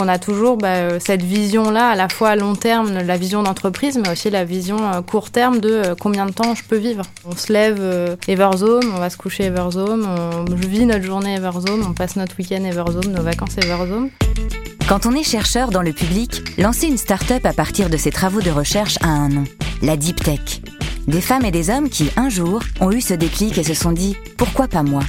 On a toujours bah, cette vision-là, à la fois à long terme, la vision d'entreprise, mais aussi la vision court terme de combien de temps je peux vivre. On se lève Everzone, on va se coucher Everzone, on vit notre journée Everzone, on passe notre week-end Everzone, nos vacances Everzone. Quand on est chercheur dans le public, lancer une start-up à partir de ses travaux de recherche a un nom, la Deep Tech. Des femmes et des hommes qui, un jour, ont eu ce déclic et se sont dit ⁇ Pourquoi pas moi ?⁇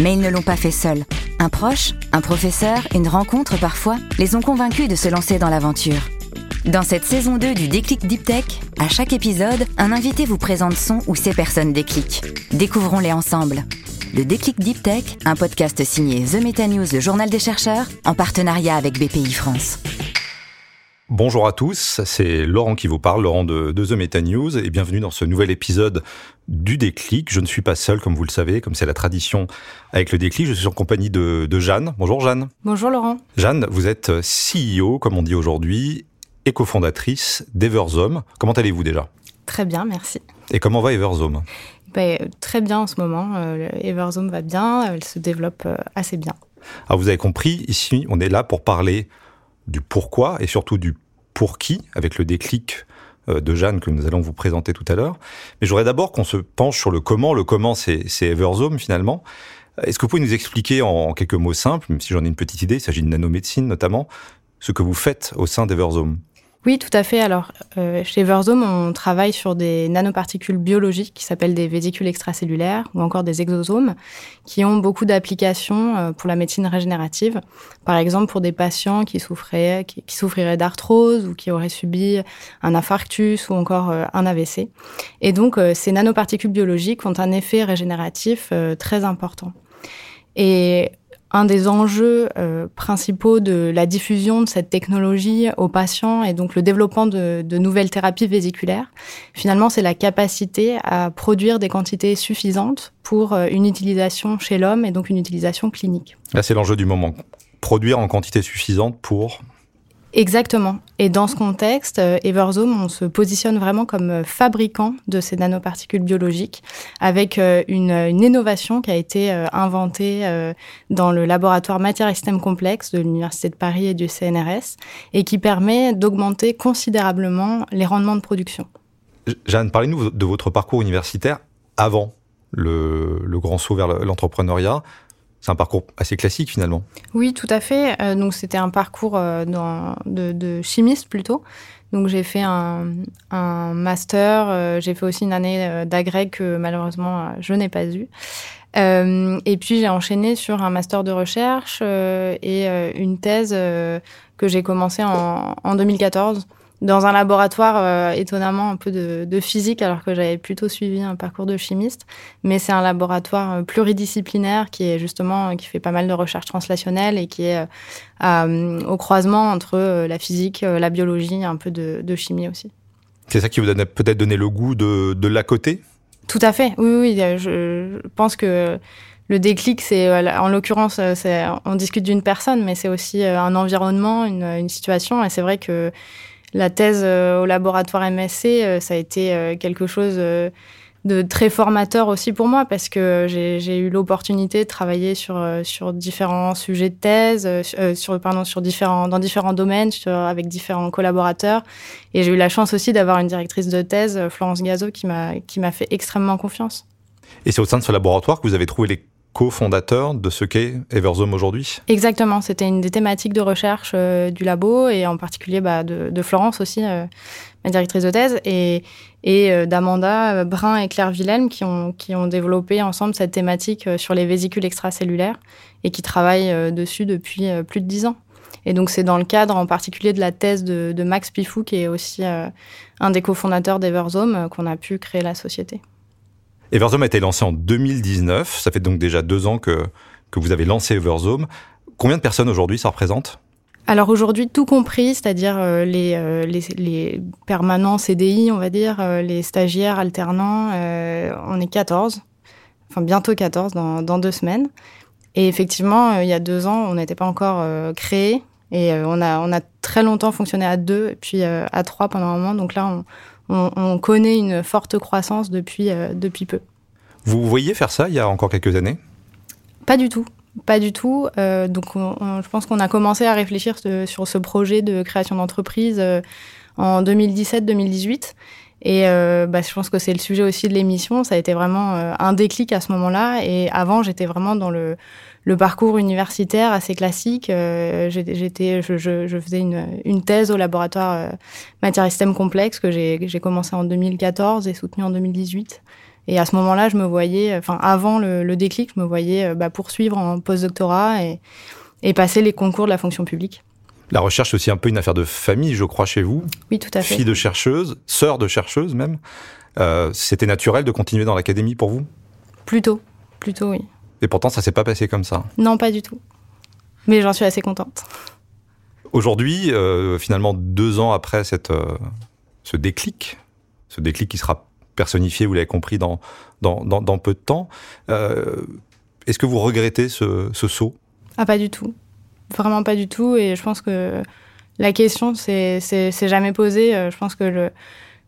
Mais ils ne l'ont pas fait seuls. Un proche, un professeur, une rencontre parfois, les ont convaincus de se lancer dans l'aventure. Dans cette saison 2 du Déclic Deep Tech, à chaque épisode, un invité vous présente son ou ses personnes déclic. Découvrons-les ensemble. Le Déclic Deep Tech, un podcast signé The Meta News, le journal des chercheurs, en partenariat avec BPI France. Bonjour à tous, c'est Laurent qui vous parle, Laurent de, The Meta News, et bienvenue dans ce nouvel épisode du Déclic. Je ne suis pas seul, comme vous le savez, comme c'est la tradition avec le Déclic. Je suis en compagnie de, de Jeanne. Bonjour Jeanne. Bonjour Laurent. Jeanne, vous êtes CEO, comme on dit aujourd'hui, et cofondatrice d'Everzome. Comment allez-vous déjà? Très bien, merci. Et comment va Everzome ben, Très bien en ce moment. Euh, Everzome va bien, elle se développe euh, assez bien. Alors vous avez compris, ici on est là pour parler du pourquoi et surtout du pour qui, avec le déclic euh, de Jeanne que nous allons vous présenter tout à l'heure. Mais j'aurais d'abord qu'on se penche sur le comment. Le comment, c'est Everzome finalement. Est-ce que vous pouvez nous expliquer en quelques mots simples, même si j'en ai une petite idée, il s'agit de nanomédecine notamment, ce que vous faites au sein d'Everzome oui, tout à fait. Alors, euh, chez Verzome, on travaille sur des nanoparticules biologiques qui s'appellent des vésicules extracellulaires ou encore des exosomes, qui ont beaucoup d'applications euh, pour la médecine régénérative. Par exemple, pour des patients qui souffraient, qui, souffriraient d'arthrose ou qui auraient subi un infarctus ou encore euh, un AVC. Et donc, ces nanoparticules biologiques ont un effet régénératif très important. Et un des enjeux euh, principaux de la diffusion de cette technologie aux patients et donc le développement de, nouvelles thérapies vésiculaires, finalement, c'est la capacité à produire des quantités suffisantes pour euh, une utilisation chez l'homme et donc une utilisation clinique. Là, c'est l'enjeu du moment. Produire en quantité suffisante pour Exactement. Et dans ce contexte, euh, Everzome, on se positionne vraiment comme euh, fabricant de ces nanoparticules biologiques avec euh, une, innovation qui a été inventée dans le laboratoire matières et systèmes complexes de l'Université de Paris et du CNRS et qui permet d'augmenter considérablement les rendements de production. Jeanne, parlez-nous de votre parcours universitaire avant le grand saut vers l'entrepreneuriat. C'est un parcours assez classique finalement. Oui, tout à fait. Euh, donc c'était un parcours euh, de, chimiste plutôt. Donc j'ai fait un, master, euh, j'ai fait aussi une année d'agrég que malheureusement je n'ai pas eu. et puis j'ai enchaîné sur un master de recherche et une thèse que j'ai commencée en, en 2014 dans un laboratoire euh, étonnamment un peu de, physique alors que j'avais plutôt suivi un parcours de chimiste. Mais c'est un laboratoire euh, pluridisciplinaire qui est justement qui fait pas mal de recherches translationnelles et qui est euh, au croisement entre la physique la biologie un peu de, chimie aussi. C'est ça qui vous a peut-être donné le goût de, de l'à côté? Tout à fait. Oui oui je, pense que le déclic, c'est en l'occurrence, on discute d'une personne, mais c'est aussi un environnement, une, une situation. Et c'est vrai que la thèse euh, au laboratoire MSC, euh, ça a été euh, quelque chose de très formateur aussi pour moi parce que j'ai eu l'opportunité de travailler sur sur différents sujets de thèse, sur pardon sur différents dans différents domaines, avec différents collaborateurs et j'ai eu la chance aussi d'avoir une directrice de thèse, Florence Gazo, qui m'a fait extrêmement confiance. Et c'est au sein de ce laboratoire que vous avez trouvé les co-fondateur de ce qu'est Everzome aujourd'hui Exactement, c'était une des thématiques de recherche euh, du labo et en particulier bah, de, Florence aussi, euh, ma directrice de thèse, et, euh, d'Amanda Brun et Claire Wilhelm qui ont, développé ensemble cette thématique sur les vésicules extracellulaires et qui travaillent dessus depuis plus de dix ans. Et donc c'est dans le cadre en particulier de la thèse de, de Max Pifou, qui est aussi un des cofondateurs d'Everzome, qu'on a pu créer la société. Everzome a été lancé en 2019. Ça fait donc déjà deux ans que, que vous avez lancé Everzome. Combien de personnes aujourd'hui ça représente? Alors aujourd'hui, tout compris, c'est-à-dire euh, les, euh, les, permanents CDI, on va dire, euh, les stagiaires alternants, on est 14, enfin bientôt 14 dans, deux semaines. Et effectivement, il y a deux ans, on n'était pas encore créé et on, a, on a très longtemps fonctionné à deux, puis à trois pendant un moment. Donc là, on, on, connaît une forte croissance depuis, euh, depuis peu. Vous voyez faire ça il y a encore quelques années? Pas du tout. Pas du tout. donc, je pense qu'on a commencé à réfléchir sur ce projet de création d'entreprise en 2017-2018. Et bah, je pense que c'est le sujet aussi de l'émission. Ça a été vraiment un déclic à ce moment-là. Et avant, j'étais vraiment dans le, le parcours universitaire assez classique. Euh, j'étais, je, je, faisais une, une, thèse au laboratoire euh, matière et systèmes complexes que j'ai commencé en 2014 et soutenu en 2018. Et à ce moment-là, je me voyais, enfin avant le, le déclic, je me voyais euh, bah, poursuivre en postdoctorat et, et passer les concours de la fonction publique. La recherche, c'est aussi un peu une affaire de famille, je crois, chez vous. Oui, tout à fait. Fille de chercheuse, sœur de chercheuse même. Euh, C'était naturel de continuer dans l'académie pour vous? Plutôt, plutôt oui. Et pourtant, ça s'est pas passé comme ça. Non, pas du tout. Mais j'en suis assez contente. Aujourd'hui, euh, finalement, deux ans après cette, euh, ce déclic, ce déclic qui sera personnifié, vous l'avez compris, dans, dans, dans, peu de temps, euh, est-ce que vous regrettez ce, ce saut? Ah, pas du tout. Vraiment pas du tout. Et je pense que la question, c'est jamais posée. Je pense que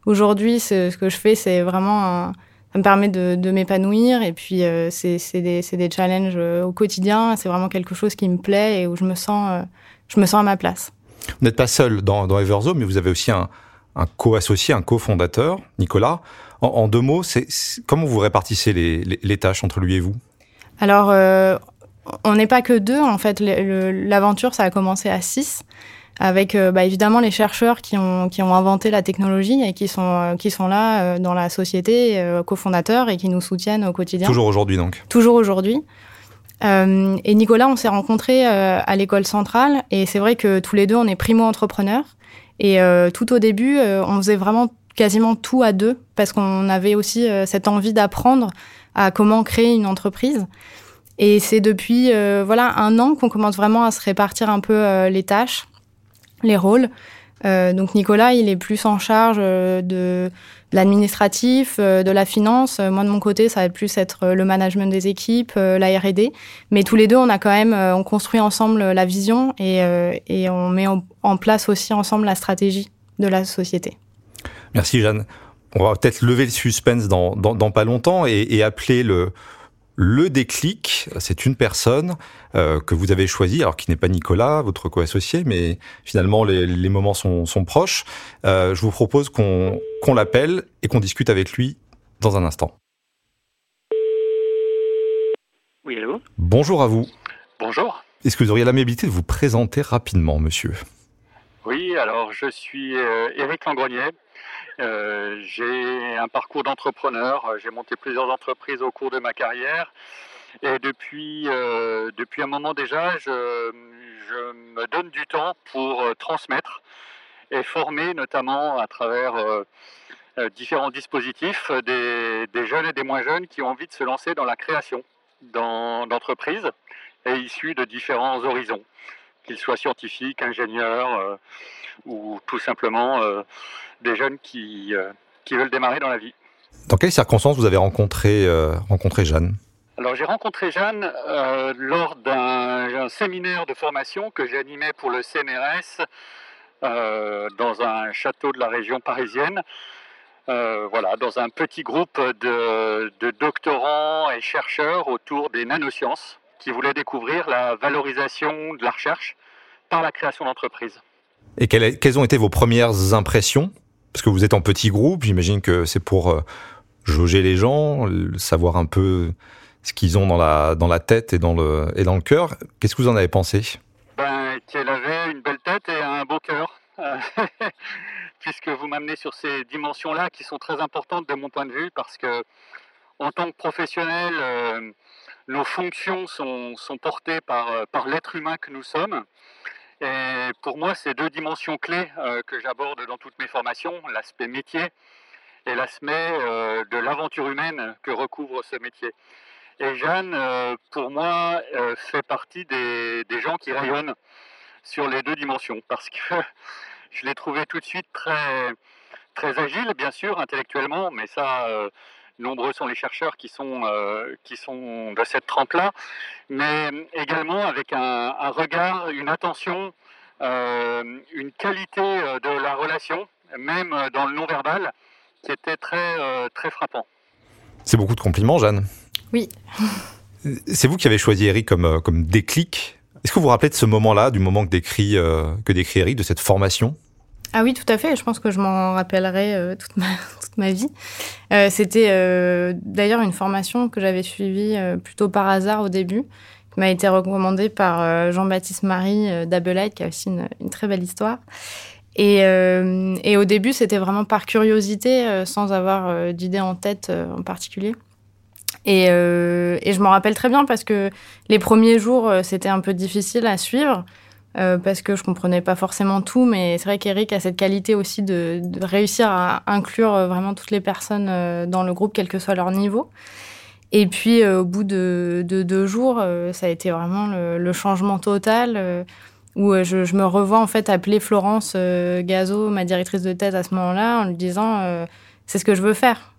aujourd'hui, ce que je fais, c'est vraiment un ça me permet de, de m'épanouir et puis euh, c'est des, des, challenges euh, au quotidien. C'est vraiment quelque chose qui me plaît et où je me sens, euh, je me sens à ma place. Vous n'êtes pas seul dans, dans Everzo, mais vous avez aussi un, un co-associé, un co-fondateur, Nicolas. En, deux mots, c'est comment vous répartissez les, les, les, tâches entre lui et vous? Alors, on n'est pas que deux. En fait, l'aventure, ça a commencé à six avec euh, bah, évidemment les chercheurs qui ont, qui ont inventé la technologie et qui sont, euh, qui sont là euh, dans la société, cofondateurs, et qui nous soutiennent au quotidien. Toujours aujourd'hui donc Toujours aujourd'hui. et Nicolas, on s'est rencontrés à l'école centrale, et c'est vrai que tous les deux, on est primo-entrepreneurs. Et tout au début, on faisait vraiment quasiment tout à deux, parce qu'on avait aussi cette envie d'apprendre à comment créer une entreprise. Et c'est depuis voilà un an qu'on commence vraiment à se répartir un peu les tâches les rôles. Euh, donc Nicolas, il est plus en charge euh, de, l'administratif, euh, de la finance. Moi, de mon côté, ça va plus être le management des équipes, la R&D. Mais tous les deux, on a quand même, on construit ensemble la vision et, on met en, place aussi ensemble la stratégie de la société. Merci Jeanne. On va peut-être lever le suspense dans, pas longtemps et appeler le, le déclic, c'est une personne euh, que vous avez choisie, alors qui n'est pas Nicolas, votre co-associé, mais finalement les, moments sont, proches. Euh, je vous propose qu'on l'appelle et qu'on discute avec lui dans un instant. Oui, allô? Bonjour à vous. Bonjour. Est-ce que vous auriez l'amabilité de vous présenter rapidement, monsieur? Oui, alors je suis euh, Éric Langrenier. Euh, j'ai un parcours d'entrepreneur. J'ai monté plusieurs entreprises au cours de ma carrière. Et depuis, euh, depuis un moment déjà, je, me donne du temps pour transmettre et former, notamment à travers différents dispositifs, des, des, jeunes et des moins jeunes qui ont envie de se lancer dans la création d'entreprises et issus de différents horizons, qu'ils soient scientifiques, ingénieurs ou tout simplement des jeunes qui, euh, qui veulent démarrer dans la vie. Dans quelles circonstances vous avez rencontré, euh, rencontré Jeanne? Alors j'ai rencontré Jeanne euh, lors d'un séminaire de formation que j'animais pour le CNRS dans un château de la région parisienne. voilà, dans un petit groupe de, de, doctorants et chercheurs autour des nanosciences qui voulaient découvrir la valorisation de la recherche par la création d'entreprises. Et quelles ont été vos premières impressions? Parce que vous êtes en petit groupe, j'imagine que c'est pour euh, jauger les gens, savoir un peu ce qu'ils ont dans la, dans la tête et dans le, et dans le cœur. Qu'est-ce que vous en avez pensé? Ben, Qu'elle avait une belle tête et un beau cœur. Puisque vous m'amenez sur ces dimensions-là qui sont très importantes de mon point de vue, parce que en tant que professionnel, euh, nos fonctions sont, portées par, euh, par l'être humain que nous sommes. Et pour moi, c'est deux dimensions clés euh, que j'aborde dans toutes mes formations, l'aspect métier et l'aspect de l'aventure humaine que recouvre ce métier. Et Jeanne, pour moi, fait partie des, des, gens qui rayonnent sur les deux dimensions, parce que je l'ai trouvé tout de suite très, très agile, bien sûr, intellectuellement, mais ça, nombreux sont les chercheurs qui sont, euh, qui sont de cette trempe-là, mais également avec un, regard, une attention, euh, une qualité euh, de la relation, même dans le non-verbal, qui était très, très frappant. C'est beaucoup de compliments, Jeanne. Oui. C'est vous qui avez choisi Eric comme, comme déclic. Est-ce que vous vous rappelez de ce moment-là, du moment que décrit, que décrit Eric, de cette formation? Ah oui, tout à fait. Je pense que je m'en rappellerai euh, toute, ma, toute ma vie. Euh, C'était euh, d'ailleurs une formation que j'avais suivie plutôt par hasard au début, qui m'a été recommandée par Jean-Baptiste Marie d'Abelite, qui a aussi une, une, très belle histoire. Et, et au début, c'était vraiment par curiosité, sans avoir d'idée en tête en particulier. Et, et je m'en rappelle très bien parce que les premiers jours, c'était un peu difficile à suivre. Euh, parce que je comprenais pas forcément tout, mais c'est vrai qu'Eric a cette qualité aussi de, réussir à inclure euh, vraiment toutes les personnes euh, dans le groupe, quel que soit leur niveau. Et puis au bout de, de, deux jours, ça a été vraiment le, changement total, où je, me revois en fait appeler Florence Gazo, ma directrice de thèse à ce moment-là, en lui disant c'est ce que je veux faire.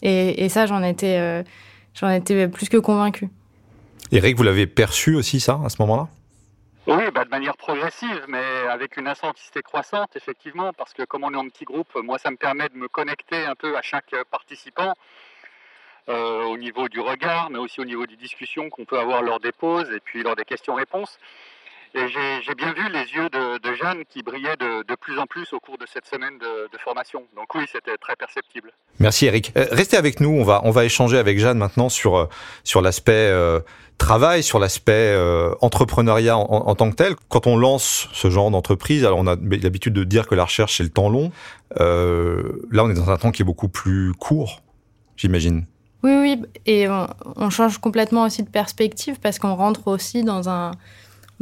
Et, et ça, j'en étais, j'en étais plus que convaincue. Eric, vous l'avez perçu aussi ça à ce moment-là? Oui, bah de manière progressive, mais avec une intensité croissante, effectivement, parce que comme on est en petit groupe, moi, ça me permet de me connecter un peu à chaque participant, euh, au niveau du regard, mais aussi au niveau des discussions qu'on peut avoir lors des pauses et puis lors des questions-réponses. Et j'ai bien vu les yeux de, de Jeanne qui brillaient de, de, plus en plus au cours de cette semaine de, de formation. Donc oui, c'était très perceptible. Merci Eric. Euh, restez avec nous, on va, on va échanger avec Jeanne maintenant sur, euh, sur l'aspect euh, travail, sur l'aspect euh, entrepreneuriat en, en, tant que tel. Quand on lance ce genre d'entreprise, alors on a l'habitude de dire que la recherche c'est le temps long. Euh, là, on est dans un temps qui est beaucoup plus court, j'imagine. Oui, oui, et on, on change complètement aussi de perspective parce qu'on rentre aussi dans un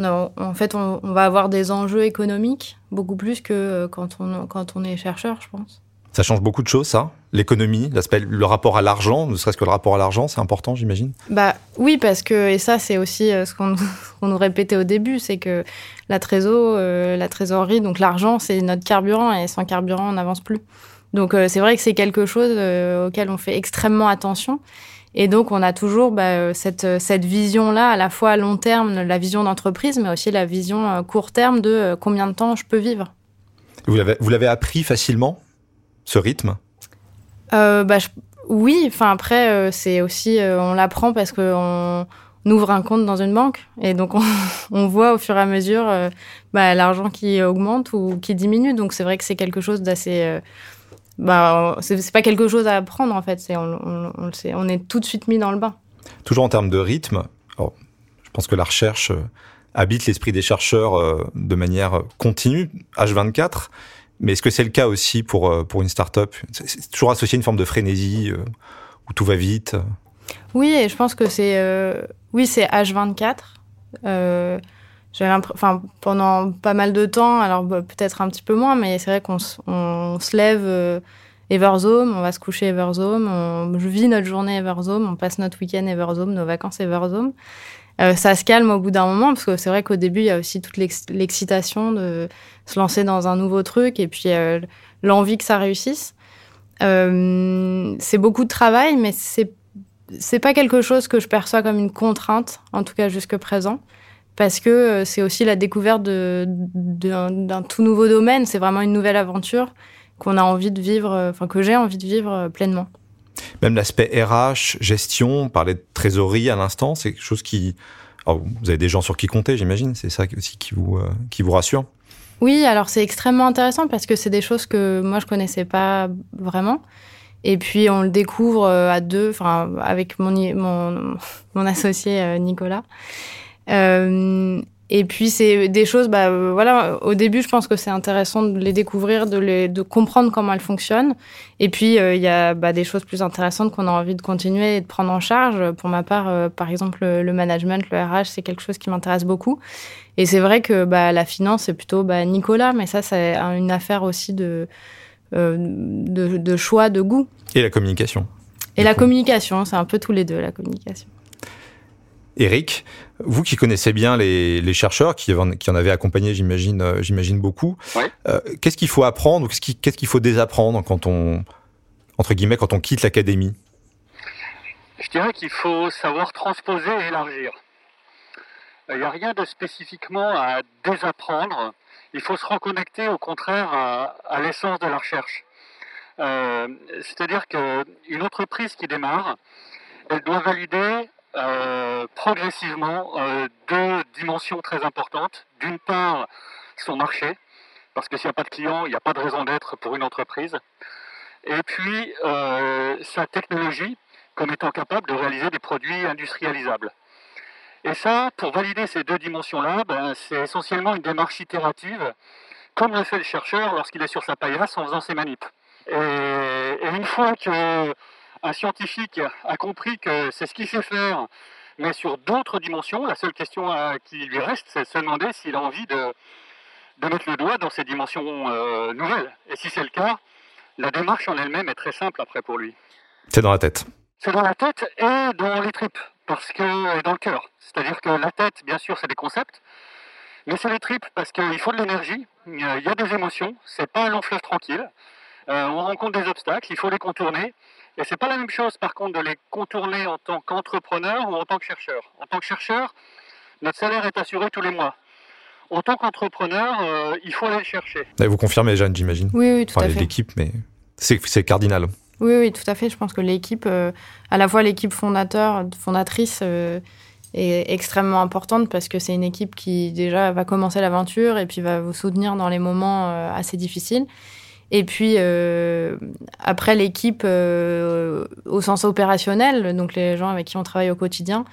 non, en fait, on, on, va avoir des enjeux économiques beaucoup plus que euh, quand on, quand on est chercheur, je pense. Ça change beaucoup de choses, ça L'économie, l'aspect, le rapport à l'argent, ne serait-ce que le rapport à l'argent, c'est important, j'imagine? Bah oui, parce que, et ça, c'est aussi euh, ce qu'on qu nous répétait au début, c'est que la trésor, euh, la trésorerie, donc l'argent, c'est notre carburant, et sans carburant, on n'avance plus. Donc euh, c'est vrai que c'est quelque chose euh, auquel on fait extrêmement attention. Et donc, on a toujours bah, cette, cette vision-là, à la fois à long terme, la vision d'entreprise, mais aussi la vision à court terme de euh, combien de temps je peux vivre. Vous l'avez appris facilement, ce rythme? Euh, bah, je, Oui, enfin après, euh, c'est aussi, euh, on l'apprend parce qu'on on ouvre un compte dans une banque. Et donc, on, on voit au fur et à mesure euh, bah, l'argent qui augmente ou qui diminue. Donc, c'est vrai que c'est quelque chose d'assez bah, c'est pas quelque chose à apprendre en fait. C'est on, on, on, le sait, on est tout de suite mis dans le bain. Toujours en termes de rythme, alors, je pense que la recherche euh, habite l'esprit des chercheurs euh, de manière continue, H24. Mais est-ce que c'est le cas aussi pour euh, pour une start-up? C'est toujours associé à une forme de frénésie euh, où tout va vite. Oui, et je pense que c'est euh, oui, c'est H24. Euh, enfin pendant pas mal de temps alors bah, peut-être un petit peu moins mais c'est vrai qu'on on se lève euh, Everzone on va se coucher Everzone on vit notre journée Everzone on passe notre week-end Everzone nos vacances Everzone euh, ça se calme au bout d'un moment parce que c'est vrai qu'au début il y a aussi toute l'excitation de se lancer dans un nouveau truc et puis euh, l'envie que ça réussisse. Euh, c'est beaucoup de travail mais c'est c'est pas quelque chose que je perçois comme une contrainte en tout cas jusque présent parce que euh, c'est aussi la découverte d'un tout nouveau domaine. C'est vraiment une nouvelle aventure qu'on a envie de vivre, euh, enfin que j'ai envie de vivre euh, pleinement. Même l'aspect RH, gestion, parler de trésorerie à l'instant, c'est quelque chose qui... Alors, vous avez des gens sur qui compter, j'imagine, c'est ça aussi qui vous, euh, qui vous rassure Oui, alors c'est extrêmement intéressant parce que c'est des choses que moi je connaissais pas vraiment. Et puis on le découvre à deux, enfin avec mon, mon, mon associé Nicolas. Euh, et puis c'est des choses, bah euh, voilà, au début je pense que c'est intéressant de les découvrir, de, les, de comprendre comment elles fonctionnent. Et puis euh, il y a bah, des choses plus intéressantes qu'on a envie de continuer et de prendre en charge. Pour ma part, euh, par exemple le management, le RH, c'est quelque chose qui m'intéresse beaucoup. Et c'est vrai que bah, la finance c'est plutôt bah, Nicolas, mais ça c'est une affaire aussi de, euh, de, de choix, de goût. Et la communication. Et la coup. communication, c'est un peu tous les deux la communication. Eric, vous qui connaissez bien les, les chercheurs, qui, qui en avez accompagné, j'imagine, euh, j'imagine beaucoup, euh, qu'est-ce qu'il faut apprendre ou qu'est-ce qu'il qu faut désapprendre quand on, entre guillemets, quand on quitte l'académie? Je dirais qu'il faut savoir transposer et élargir. Il n'y a rien de spécifiquement à désapprendre. Il faut se reconnecter au contraire à, à l'essence de la recherche. Euh, C'est-à-dire qu'une entreprise qui démarre, elle doit valider progressivement deux dimensions très importantes. D'une part, son marché, parce que s'il n'y a pas de clients, il n'y a pas de raison d'être pour une entreprise. Et puis, sa technologie, comme étant capable de réaliser des produits industrialisables. Et ça, pour valider ces deux dimensions-là, ben, c'est essentiellement une démarche itérative, comme le fait le chercheur lorsqu'il est sur sa paillasse en faisant ses manips. Et, une fois qu'un scientifique a compris que c'est ce qu'il sait faire, mais sur d'autres dimensions, la seule question qui lui reste, c'est de se demander s'il a envie de, mettre le doigt dans ces dimensions euh, nouvelles. Et si c'est le cas, la démarche en elle-même est très simple après pour lui. C'est dans la tête. C'est dans la tête et dans les tripes, parce que dans le cœur. C'est-à-dire que la tête, bien sûr, c'est des concepts, mais c'est les tripes parce qu'il faut de l'énergie, il y a des émotions, c'est pas un long fleuve tranquille. Euh, on rencontre des obstacles, il faut les contourner. Et c'est pas la même chose, par contre, de les contourner en tant qu'entrepreneur ou en tant que chercheur. En tant que chercheur, notre salaire est assuré tous les mois. En tant qu'entrepreneur, euh, il faut aller le chercher. vous confirmez, Jeanne, j'imagine. Oui, oui, tout à fait. L'équipe, mais c'est cardinal. Oui, oui, tout à fait. Je pense que l'équipe, euh, à la fois l'équipe fondateur, fondatrice, euh, est extrêmement importante parce que c'est une équipe qui déjà va commencer l'aventure et puis va vous soutenir dans les moments euh, assez difficiles. Et puis après l'équipe au sens opérationnel, donc les gens avec qui on travaille au quotidien,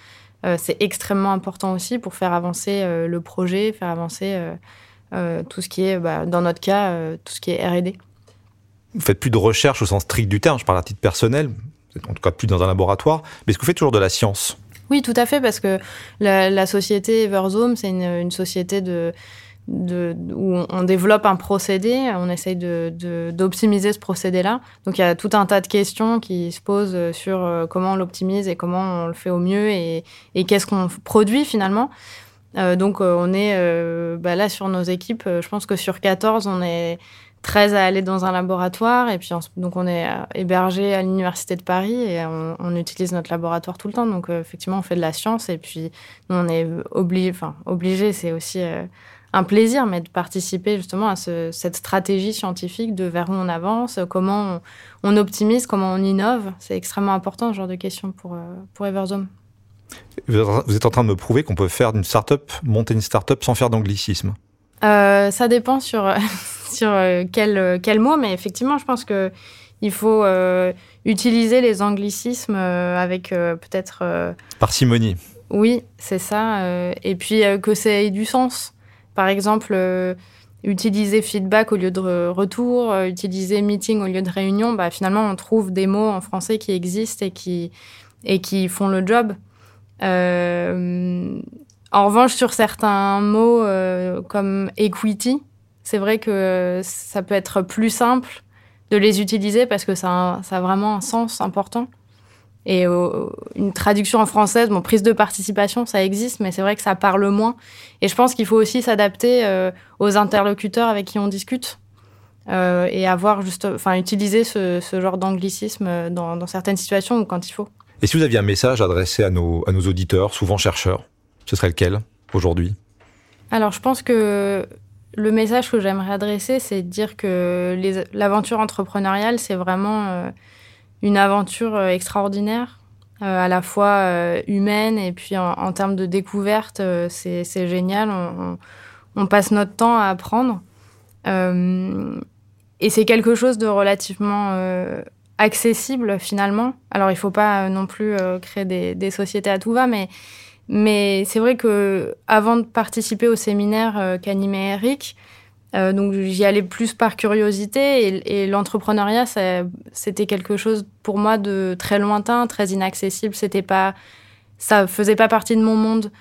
c'est extrêmement important aussi pour faire avancer le projet, faire avancer tout ce qui est, bah, dans notre cas, tout ce qui est R&D vous faites plus de recherche au sens strict du terme, je parle à titre personnel, en tout cas plus dans un laboratoire, mais est-ce que vous faites toujours de la science? Oui, tout à fait, parce que la, société Everzome, c'est une, société de, où on développe un procédé, on essaye d'optimiser ce procédé-là. Donc il y a tout un tas de questions qui se posent sur euh, comment on l'optimise et comment on le fait au mieux et, qu'est-ce qu'on produit finalement. Euh, donc euh, on est bah là sur nos équipes, je pense que sur 14, on est 13 à aller dans un laboratoire. Et puis, donc, on est euh, hébergé à l'Université de Paris et on, utilise notre laboratoire tout le temps. Donc, euh, effectivement, on fait de la science. Et puis, on est obligé, enfin, obligé, c'est aussi euh, un plaisir, mais de participer justement à cette stratégie scientifique de vers où on avance, comment on, optimise, comment on innove. C'est extrêmement important, ce genre de questions pour, pour Everzome. Vous êtes en train de me prouver qu'on peut faire d'une start-up, monter une start-up sans faire d'anglicisme Ça dépend sur sur euh, quel, euh, quel mot, mais effectivement, je pense que il faut euh, utiliser les anglicismes avec peut-être. Parcimonie. Oui, c'est ça. et puis que ça ait du sens. Par exemple, utiliser feedback au lieu de retour, utiliser meeting au lieu de réunion. Bah, finalement, on trouve des mots en français qui existent et qui, et qui font le job. en revanche, sur certains mots comme equity, c'est vrai que ça peut être plus simple de les utiliser parce que ça a, vraiment un sens important. Et une traduction en française, bon, prise de participation, ça existe, mais c'est vrai que ça parle moins. Et je pense qu'il faut aussi s'adapter euh, aux interlocuteurs avec qui on discute euh, et avoir juste, enfin, utiliser ce, genre d'anglicisme dans, dans, certaines situations ou quand il faut. Et si vous aviez un message adressé à nos, à nos auditeurs, souvent chercheurs, ce serait lequel aujourd'hui? Alors, je pense que le message que j'aimerais adresser, c'est de dire que l'aventure entrepreneuriale, c'est vraiment euh, une aventure euh, extraordinaire, euh, à la fois humaine et puis en, termes de découverte, c'est génial. On, passe notre temps à apprendre. et c'est quelque chose de relativement accessible finalement. Alors il ne faut pas non plus créer des, sociétés à tout va, mais mais c'est vrai que avant de participer au séminaire euh, qu'animait Eric, euh, donc j'y allais plus par curiosité et, l'entrepreneuriat c'était quelque chose pour moi de très lointain, très inaccessible. C'était pas, ça faisait pas partie de mon monde.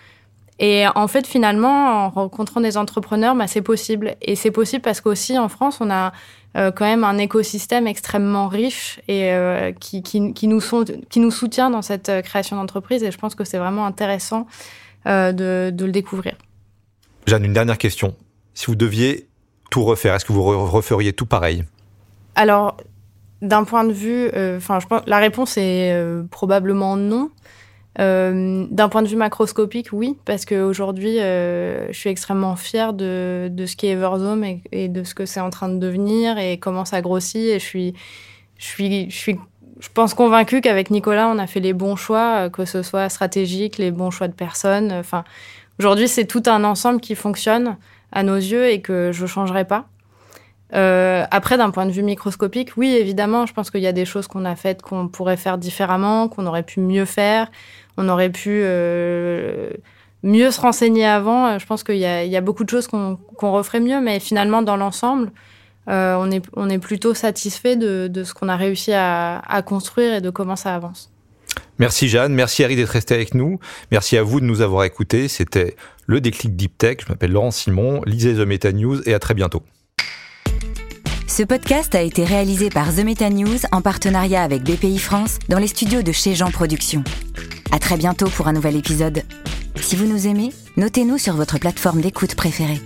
Et en fait, finalement, en rencontrant des entrepreneurs, bah, c'est possible. Et c'est possible parce qu'aussi en France, on a euh, quand même un écosystème extrêmement riche et euh, qui, nous soutient dans cette création d'entreprise. Et je pense que c'est vraiment intéressant de, de, le découvrir. Jeanne, une dernière question. Si vous deviez tout refaire, est-ce que vous referiez tout pareil? Alors, d'un point de vue, enfin, je pense, la réponse est probablement non. Euh, d'un point de vue macroscopique, oui, parce qu'aujourd'hui, euh, je suis extrêmement fière de, ce qu'est Everzome et, et, de ce que c'est en train de devenir et comment ça grossit. Et je suis, je suis, je suis je pense convaincu qu'avec Nicolas, on a fait les bons choix, que ce soit stratégique, les bons choix de personnes. Enfin, aujourd'hui, c'est tout un ensemble qui fonctionne à nos yeux et que je changerai pas. Euh, après, d'un point de vue microscopique, oui, évidemment, je pense qu'il y a des choses qu'on a faites qu'on pourrait faire différemment, qu'on aurait pu mieux faire, on aurait pu euh, mieux se renseigner avant. Je pense qu'il y, a beaucoup de choses qu'on referait mieux, mais finalement, dans l'ensemble, euh, on, est, plutôt satisfait de, de ce qu'on a réussi à, à construire et de comment ça avance. Merci Jeanne, merci Harry d'être resté avec nous. Merci à vous de nous avoir écoutés. C'était le déclic Deep Tech. Je m'appelle Laurent Simon. Lisez The Meta News et à très bientôt. Ce podcast a été réalisé par The Meta News en partenariat avec BPI France dans les studios de chez Jean Productions. À très bientôt pour un nouvel épisode. Si vous nous aimez, notez-nous sur votre plateforme d'écoute préférée.